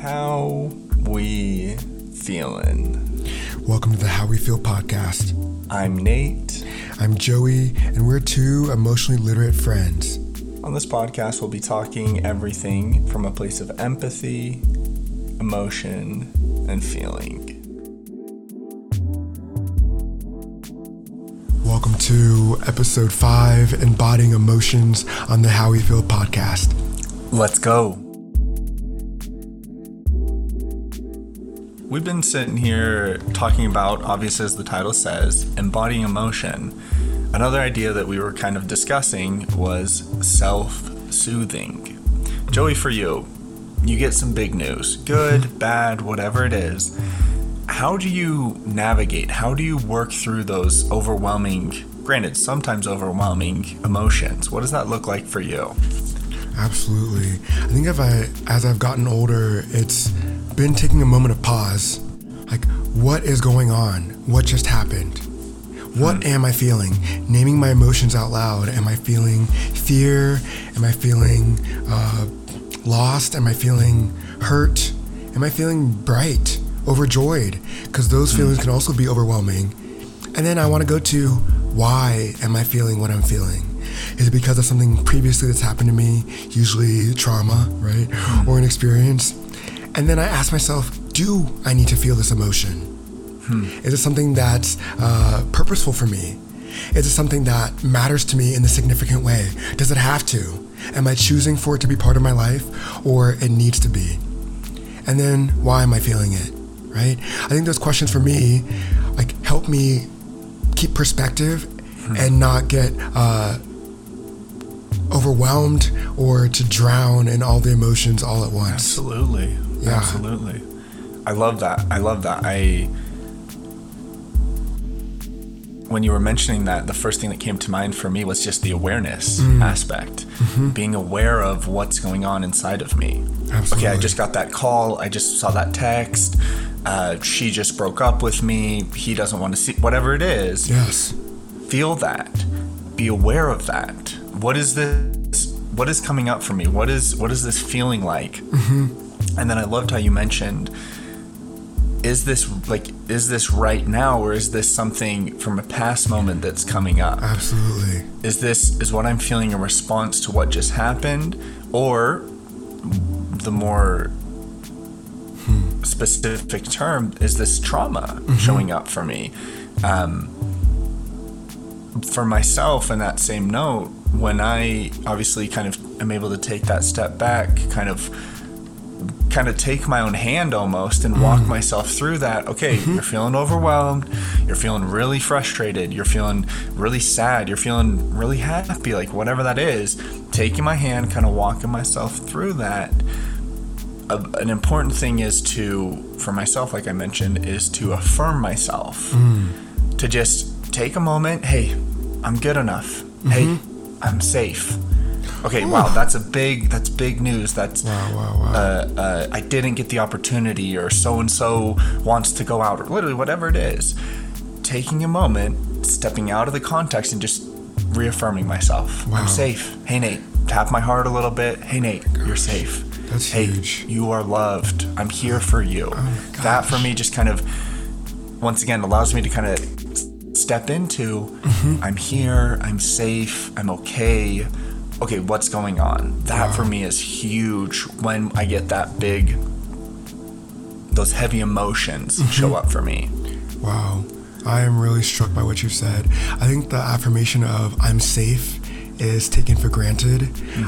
How we feeling? Welcome to the How We Feel podcast. I'm Nate. I'm Joey, and we're two emotionally literate friends. On this podcast, we'll be talking everything from a place of empathy, emotion, and feeling. Welcome to episode five Embodying Emotions on the How We Feel podcast. Let's go. We've been sitting here talking about, obviously, as the title says, embodying emotion. Another idea that we were kind of discussing was self soothing. Joey, for you, you get some big news good, bad, whatever it is. How do you navigate? How do you work through those overwhelming, granted, sometimes overwhelming emotions? What does that look like for you? Absolutely. I think if I, as I've gotten older, it's been taking a moment of pause. Like, what is going on? What just happened? What hmm. am I feeling? Naming my emotions out loud. Am I feeling fear? Am I feeling uh, lost? Am I feeling hurt? Am I feeling bright, overjoyed? Because those hmm. feelings can also be overwhelming. And then I want to go to why am I feeling what I'm feeling? Is it because of something previously that's happened to me, usually trauma, right? Hmm. Or an experience? And then I ask myself, do I need to feel this emotion? Is it something that's uh, purposeful for me? Is it something that matters to me in a significant way? Does it have to? Am I choosing for it to be part of my life or it needs to be? And then why am I feeling it? Right? I think those questions for me like help me keep perspective and not get uh, overwhelmed or to drown in all the emotions all at once. Absolutely. Yeah. Absolutely. I love that. I love that. I when you were mentioning that, the first thing that came to mind for me was just the awareness Mm. aspect. Being aware of what's going on inside of me. Absolutely. Okay, I just got that call. I just saw that text. Uh, she just broke up with me. He doesn't want to see whatever it is. Yes. Feel that. Be aware of that. What is this? What is coming up for me? What is what is this feeling like? Mm-hmm. And then I loved how you mentioned is this like is this right now or is this something from a past moment that's coming up? Absolutely. Is this is what I'm feeling a response to what just happened or the more specific term is this trauma showing up for me? Um, for myself in that same note, when I obviously kind of am able to take that step back, kind of kind of take my own hand almost and walk mm. myself through that. Okay, mm-hmm. you're feeling overwhelmed, you're feeling really frustrated, you're feeling really sad, you're feeling really happy, like whatever that is, taking my hand, kind of walking myself through that. An important thing is to, for myself, like I mentioned, is to affirm myself. Mm. To just take a moment. Hey, I'm good enough. Hey, mm-hmm. I'm safe. Okay, wow, that's a big that's big news. That's Wow, wow, wow. uh, uh, I didn't get the opportunity, or so and so wants to go out, or literally whatever it is. Taking a moment, stepping out of the context, and just reaffirming myself. Wow. I'm safe. Hey Nate, tap my heart a little bit. Hey Nate, you're safe. That's hey, huge. you are loved. I'm here for you. that for me just kind of, once again, allows me to kind of step into Mm-hmm. I'm here, I'm safe, I'm okay. Okay, what's going on? That for me is huge when I get that big, those heavy emotions Mm-hmm. show up for me. Wow. I am really struck by what you said. I think the affirmation of I'm safe is taken for granted.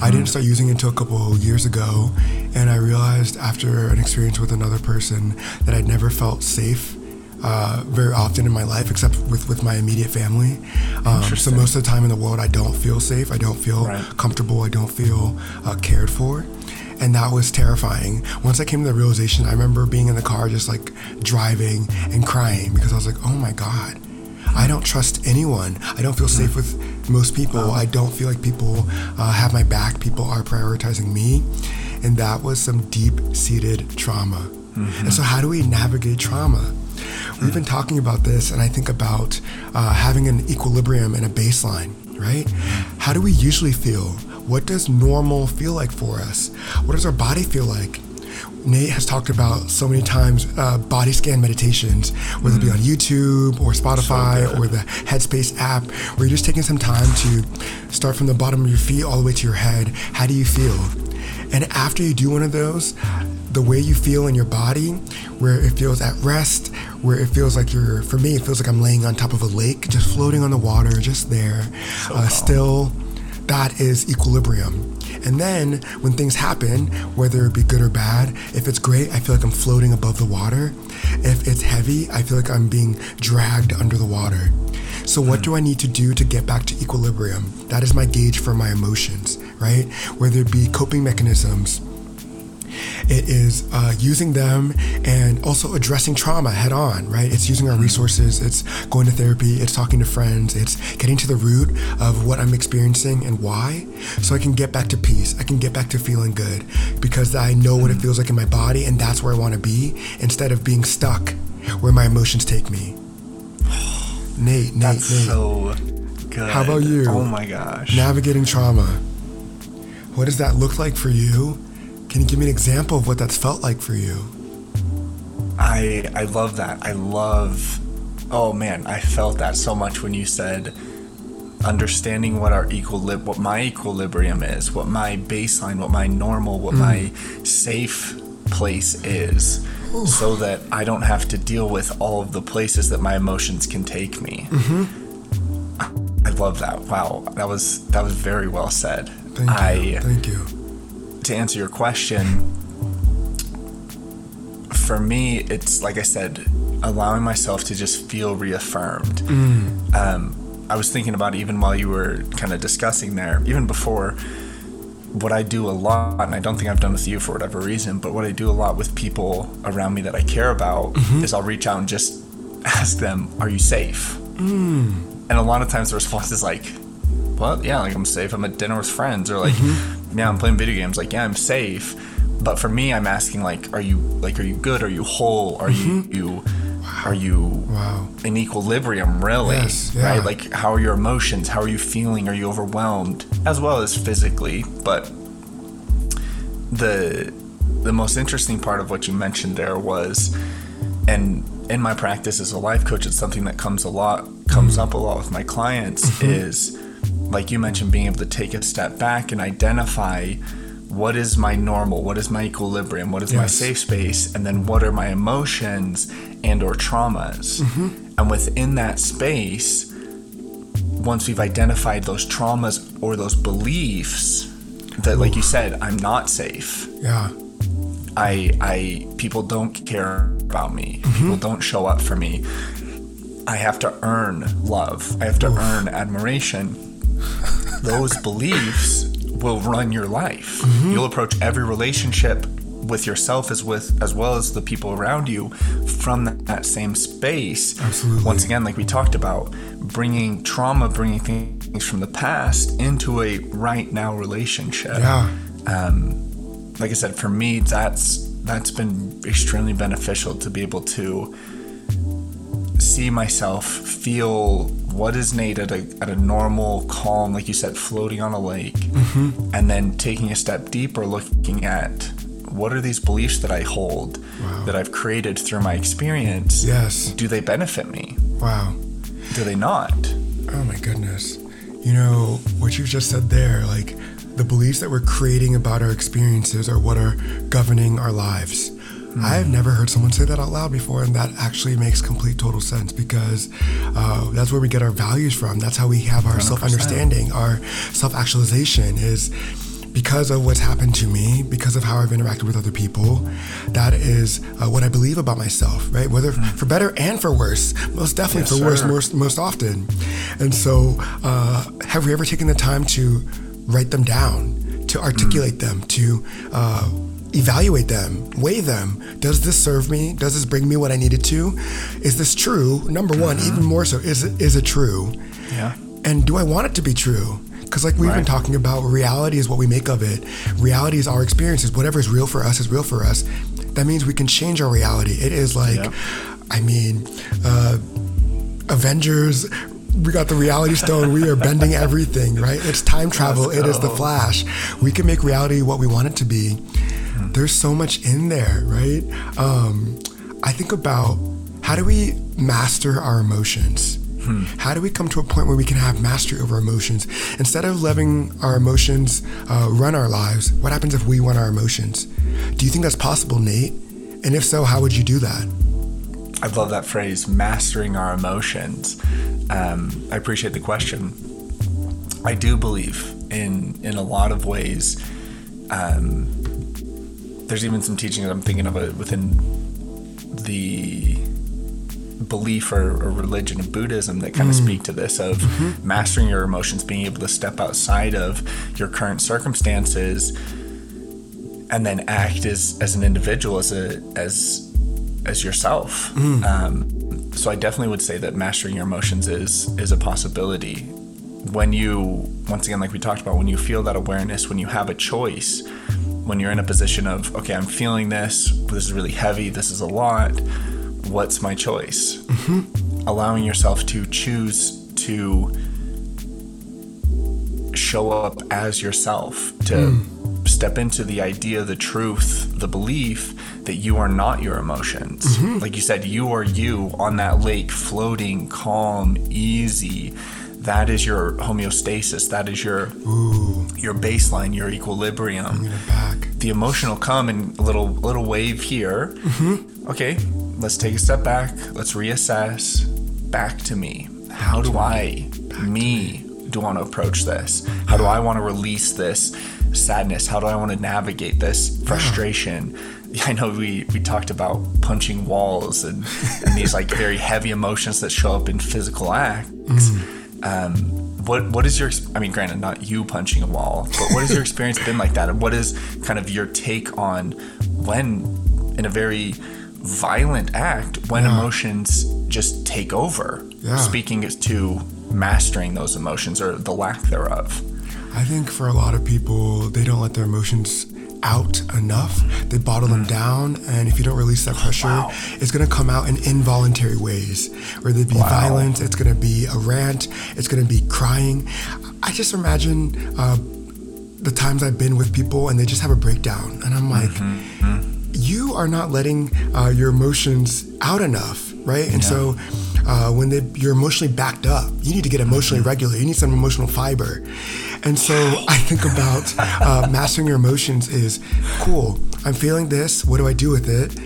I didn't start using it until a couple years ago, and I realized after an experience with another person that I'd never felt safe. Uh, very often in my life, except with, with my immediate family. Um, so most of the time in the world, I don't feel safe. I don't feel Right. comfortable. I don't feel uh, cared for. And that was terrifying. Once I came to the realization, I remember being in the car just like driving and crying because I was like, oh my God, I don't trust anyone. I don't feel safe with most people. I don't feel like people uh, have my back. People are prioritizing me. And that was some deep seated trauma. And so, how do we navigate trauma? We've been talking about this, and I think about uh, having an equilibrium and a baseline, right? How do we usually feel? What does normal feel like for us? What does our body feel like? Nate has talked about so many times uh, body scan meditations, whether it be on YouTube or Spotify good. or the Headspace app, where you're just taking some time to start from the bottom of your feet all the way to your head. How do you feel? And after you do one of those, the way you feel in your body, where it feels at rest, where it feels like you're, for me, it feels like I'm laying on top of a lake, just floating on the water, just there, uh, still. That is equilibrium. And then when things happen, whether it be good or bad, if it's great, I feel like I'm floating above the water. If it's heavy, I feel like I'm being dragged under the water. So, what do I need to do to get back to equilibrium? That is my gauge for my emotions, right? Whether it be coping mechanisms, it is uh, using them and also addressing trauma head on, right? It's using our resources, it's going to therapy, it's talking to friends, it's getting to the root of what I'm experiencing and why, so I can get back to peace. I can get back to feeling good because I know what it feels like in my body and that's where I want to be instead of being stuck where my emotions take me. Nate, Nate, That's Nate. so good. How about you? Oh my gosh. Navigating trauma. What does that look like for you? Can you give me an example of what that's felt like for you? I I love that. I love Oh man, I felt that so much when you said understanding what our equilib what my equilibrium is, what my baseline, what my normal, what mm. my safe place is so that I don't have to deal with all of the places that my emotions can take me. Mm-hmm. I love that. Wow, that was that was very well said. Thank you. I Thank you. To answer your question, for me, it's like I said, allowing myself to just feel reaffirmed. Mm. Um, I was thinking about even while you were kind of discussing there, even before. What I do a lot, and I don't think I've done with you for whatever reason, but what I do a lot with people around me that I care about mm-hmm. is I'll reach out and just ask them, "Are you safe?" Mm. And a lot of times the response is like, well, yeah, like I'm safe. I'm at dinner with friends, or like, mm-hmm. Yeah, I'm playing video games. Like, yeah, I'm safe. But for me, I'm asking like, are you like, are you good? Are you whole? Are you mm-hmm. you are you Wow. in equilibrium? Really? Yes, yeah. Right? Like, how are your emotions? How are you feeling? Are you overwhelmed? As well as physically, but the the most interesting part of what you mentioned there was and in my practice as a life coach it's something that comes a lot comes mm-hmm. up a lot with my clients mm-hmm. is like you mentioned being able to take a step back and identify what is my normal what is my equilibrium what is my safe space and then what are my emotions and or traumas mm-hmm. and within that space once we've identified those traumas or those beliefs that like you said i'm not safe Yeah. I I people don't care about me. Mm-hmm. People don't show up for me. I have to earn love. I have to earn admiration. Those beliefs will run your life. Mm-hmm. You'll approach every relationship with yourself as with as well as the people around you from that, same space. Absolutely. Once again, like we talked about, bringing trauma, bringing things from the past into a right now relationship Yeah. Um, like I said, for me, that's that's been extremely beneficial to be able to see myself, feel what is Nate at a, at a normal, calm, like you said, floating on a lake, mm-hmm. and then taking a step deeper, looking at what are these beliefs that I hold, that I've created through my experience. Yes. Do they benefit me? Wow. Do they not? Oh my goodness. You know, what you just said there, like the beliefs that we're creating about our experiences are what are governing our lives. I have never heard someone say that out loud before, and that actually makes complete total sense because uh, that's where we get our values from. That's how we have our self understanding, our self actualization is because of what's happened to me, because of how I've interacted with other people. That is uh, what I believe about myself, right? Whether for better and for worse, most definitely Yes, for worse, most, most often. And so, uh, have we ever taken the time to write them down, to articulate them, to uh, evaluate them, weigh them? Does this serve me? Does this bring me what I needed to? Is this true? Number one, even more so, is it, is it true? Yeah. And do I want it to be true? Because, like we've been talking about, reality is what we make of it. Reality is our experiences. Whatever is real for us is real for us. That means we can change our reality. It is like, Yep. I mean, uh, Avengers. We got the reality stone. We are bending everything, right? It's time travel. It is the. Flash. We can make reality what we want it to be. There's so much in there, right? Um, I think about how do we master our emotions? Hmm. How do we come to a point where we can have mastery over emotions? Instead of letting our emotions uh, run our lives, what happens if we run our emotions? Do you think that's possible, Nate? And if so, how would you do that? I love that phrase, mastering our emotions. Um, I appreciate the question. I do believe in in a lot of ways. Um, there's even some teaching that I'm thinking of it within the belief or, or, religion of Buddhism that kind of mm. speak to this of mm-hmm. mastering your emotions, being able to step outside of your current circumstances and then act as, as an individual, as a as as yourself. Mm. Um, so I definitely would say that mastering your emotions is is a possibility. When you once again, like we talked about, when you feel that awareness, when you have a choice, when you're in a position of okay, I'm feeling this, this is really heavy, this is a lot. What's my choice? Mm-hmm. Allowing yourself to choose to show up as yourself, to mm. step into the idea, the truth, the belief that you are not your emotions. Mm-hmm. Like you said, you are you on that lake, floating, calm, easy. That is your homeostasis. That is your Ooh. your baseline, your equilibrium. The emotional come in a little little wave here. Mm-hmm. Okay, let's take a step back. Let's reassess. Back to me. How do I, me, do want to approach this? How do I want to release this sadness? How do I want to navigate this frustration? I know we, we talked about punching walls and, and these like very heavy emotions that show up in physical acts. Mm. Um, what what is your I mean, granted, not you punching a wall, but what has your experience been like that? And what is kind of your take on when in a very violent act when yeah. emotions just take over? Yeah. Speaking to mastering those emotions or the lack thereof? I think for a lot of people, they don't let their emotions out enough. They bottle them down, and if you don't release that pressure, wow. it's going to come out in involuntary ways. Whether it be wow. violence, it's going to be a rant, it's going to be crying. I just imagine uh, the times I've been with people and they just have a breakdown, and I'm like, mm-hmm. mm-hmm. you are not letting uh, your emotions out enough, right? And yeah. so uh, when they, you're emotionally backed up. You need to get emotionally mm-hmm. regular. You need some emotional fiber. And so I think about uh, mastering your emotions is cool. I'm feeling this. What do I do with it?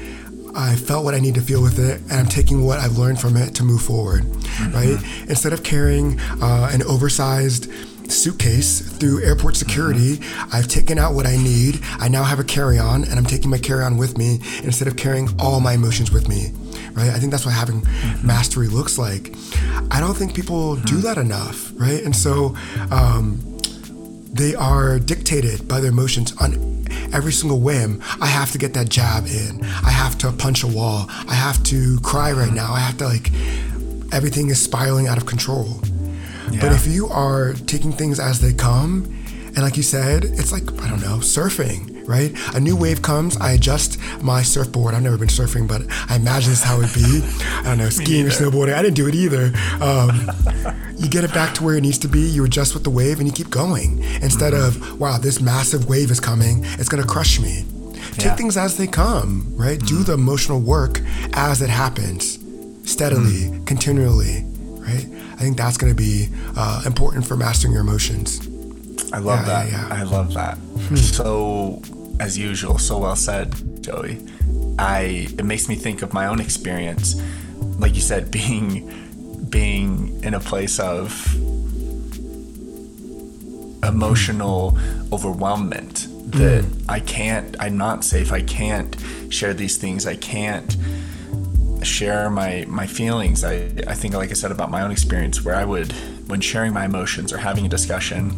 I felt what I need to feel with it, and I'm taking what I've learned from it to move forward, mm-hmm. right? Instead of carrying uh, an oversized suitcase through airport security. Mm-hmm. I've taken out what I need. I now have a carry on, and I'm taking my carry on with me instead of carrying all my emotions with me right? I think that's what having mm-hmm. mastery looks like. I don't think people mm-hmm. do that enough, right? And so um, they are dictated by their emotions on every single whim. I have to get that jab in. I have to punch a wall. I have to cry right now. I have to like everything is spiraling out of control. Yeah. But if you are taking things as they come, and like you said, it's like I don't know, surfing right? A new wave comes, I adjust my surfboard. I've never been surfing, but I imagine this how it'd be. I don't know, skiing or snowboarding. I didn't do it either. Um, you get it back to where it needs to be, you adjust with the wave, and you keep going. Instead mm-hmm. of, wow, this massive wave is coming, it's gonna crush me. Take yeah. things as they come, right? Mm-hmm. Do the emotional work as it happens, steadily, mm-hmm. continually, right? I think that's gonna be uh, important for mastering your emotions. I love yeah, that. Yeah, I love that. Hmm. So as usual, so well said, Joey. I it makes me think of my own experience, like you said, being being in a place of emotional overwhelmment that mm. I can't I'm not safe. I can't share these things. I can't share my my feelings. I I think like I said about my own experience where I would when sharing my emotions or having a discussion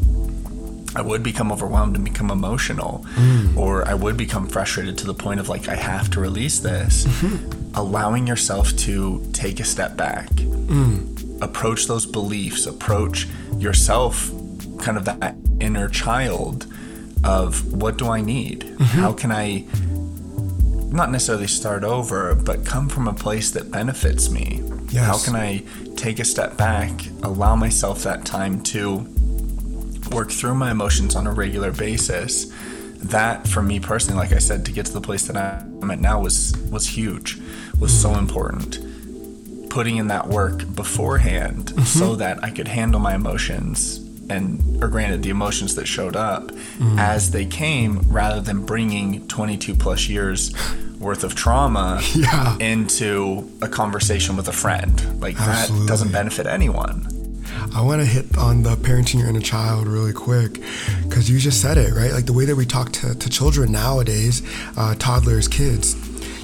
I would become overwhelmed and become emotional, mm. or I would become frustrated to the point of like, I have to release this. Mm-hmm. Allowing yourself to take a step back, mm. approach those beliefs, approach yourself, kind of that inner child of what do I need? Mm-hmm. How can I not necessarily start over, but come from a place that benefits me? Yes. How can I take a step back, allow myself that time to work through my emotions on a regular basis, that for me personally, like I said, to get to the place that I'm at now was was huge, was so important. Putting in that work beforehand mm-hmm. so that I could handle my emotions and or granted the emotions that showed up mm. as they came rather than bringing 22 plus years worth of trauma Yeah. into a conversation with a friend. Like that doesn't benefit anyone I want to hit on the parenting your inner child really quick because you just said it, right? Like the way that we talk to, to children nowadays, uh, toddlers, kids.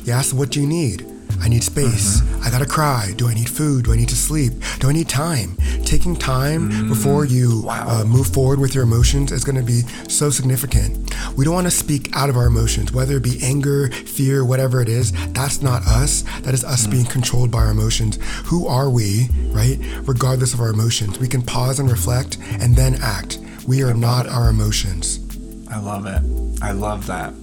You ask them, what do you need? I need space. I gotta cry. Do I need food? Do I need to sleep? Do I need time? Taking time before you uh, move forward with your emotions is gonna be so significant. We don't wanna speak out of our emotions, whether it be anger, fear, whatever it is. That's not us. That is us being controlled by our emotions. Who are we, right? Regardless of our emotions, we can pause and reflect and then act. We are not our emotions. I love it. I love that.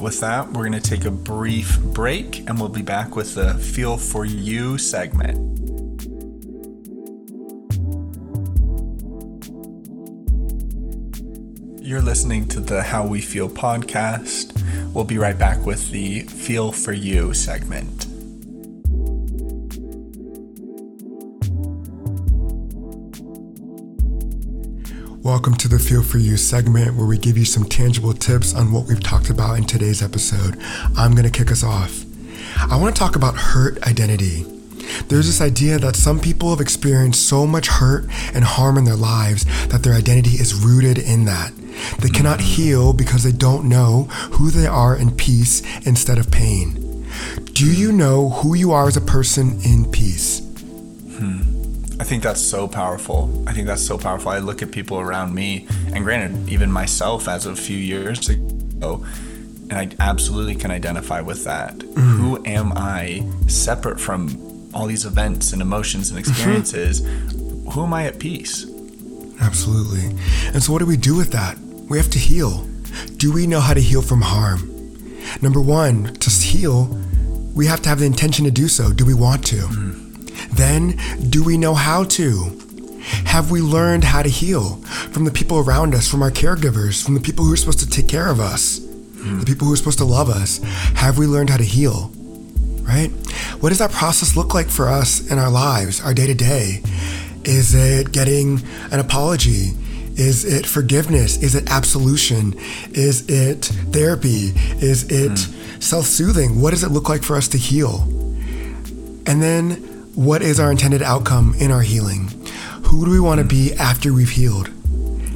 With that, we're going to take a brief break and we'll be back with the Feel for You segment. You're listening to the How We Feel podcast. We'll be right back with the Feel for You segment. Welcome to the Feel For You segment where we give you some tangible tips on what we've talked about in today's episode. I'm going to kick us off. I want to talk about hurt identity. There's this idea that some people have experienced so much hurt and harm in their lives that their identity is rooted in that. They cannot heal because they don't know who they are in peace instead of pain. Do you know who you are as a person in peace? Hmm. I think that's so powerful. I think that's so powerful. I look at people around me, and granted, even myself as of a few years ago, and I absolutely can identify with that. Mm. Who am I separate from all these events and emotions and mm-hmm. experiences? Who am I at peace? Absolutely. And so, what do we do with that? We have to heal. Do we know how to heal from harm? Number one, to heal, we have to have the intention to do so. Do we want to? Mm. Then, do we know how to? Have we learned how to heal from the people around us, from our caregivers, from the people who are supposed to take care of us, the people who are supposed to love us? Have we learned how to heal? Right? What does that process look like for us in our lives, our day to day? Is it getting an apology? Is it forgiveness? Is it absolution? Is it therapy? Is it hmm. self soothing? What does it look like for us to heal? And then, what is our intended outcome in our healing? Who do we want to be after we've healed?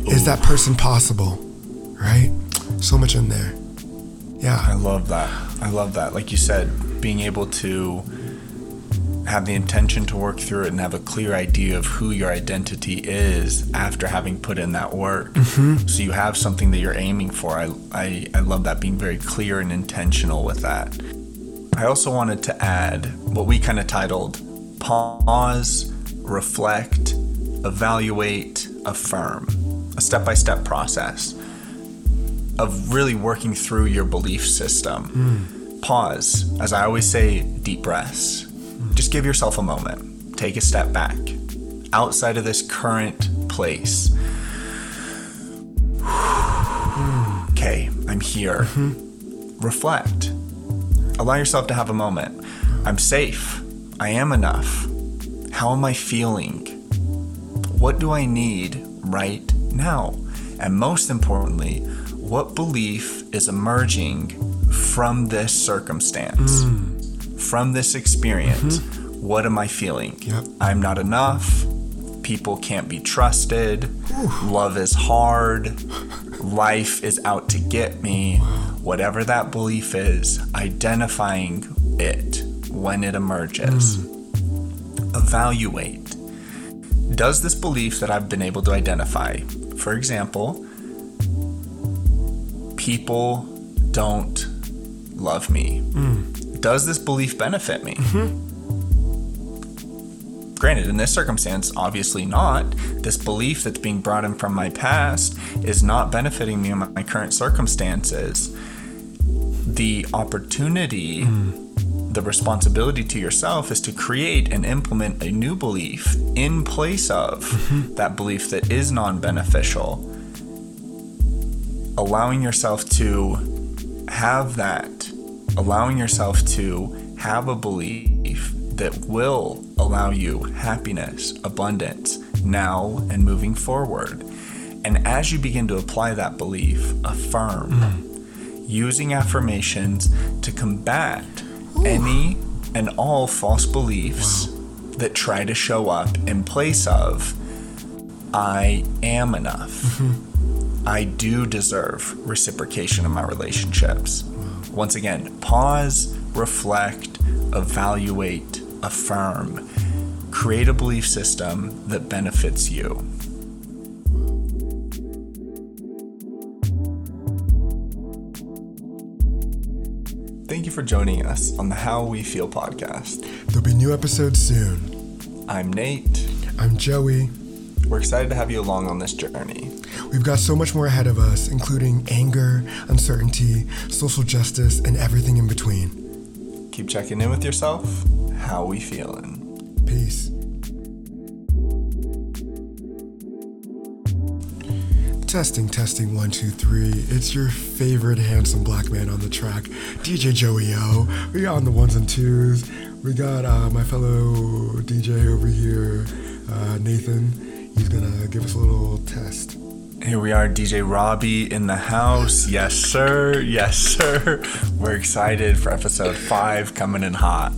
Is that person possible? Right? So much in there. Yeah. I love that. I love that. Like you said, being able to have the intention to work through it and have a clear idea of who your identity is after having put in that work. Mm-hmm. So you have something that you're aiming for. I, I, I love that being very clear and intentional with that. I also wanted to add what we kind of titled Pause, Reflect, Evaluate, Affirm, a step by step process of really working through your belief system. Hmm. Pause. As I always say, deep breaths. Hmm. Just give yourself a moment. Take a step back. Outside of this current place. Hmm. okay, I'm here. Mm-hmm. Reflect. Allow yourself to have a moment. I'm safe. I am enough. How am I feeling? What do I need right now? And most importantly, what belief is emerging from this circumstance, hmm. from this experience? Mm-hmm. What am I feeling? Yep. I'm not enough. People can't be trusted. Love is hard. Life is out to get me. Whatever that belief is, identifying it when it emerges. Mm. Evaluate. Does this belief that I've been able to identify, for example, people don't love me, mm. does this belief benefit me? Mm-hmm. Granted, in this circumstance, obviously not. This belief that's being brought in from my past is not benefiting me in my current circumstances. The opportunity, mm. The responsibility to yourself is to create and implement a new belief in place of mm-hmm. that belief that is non beneficial. allowing yourself to have that, allowing yourself to have a belief that will allow you happiness, abundance now and moving forward. And as you begin to apply that belief, affirm mm. using affirmations to combat any and all false beliefs that try to show up in place of I am enough. I do deserve reciprocation in my relationships. Once again, pause, reflect, evaluate, affirm. Create a belief system that benefits you. You for joining us on the How We Feel podcast. There'll be new episodes soon. I'm Nate. I'm Joey. We're excited to have you along on this journey. We've got so much more ahead of us, including anger, uncertainty, social justice, and everything in between. Keep checking in with yourself. How we feeling? Peace. Testing, testing, one, two, three. It's your favorite handsome black man on the track, DJ Joey O. We on the ones and twos. We got uh, my fellow DJ over here, uh, Nathan. He's gonna give us a little test. Here we are, DJ Robbie in the house. Yes, sir. Yes, sir. We're excited for episode five coming in hot.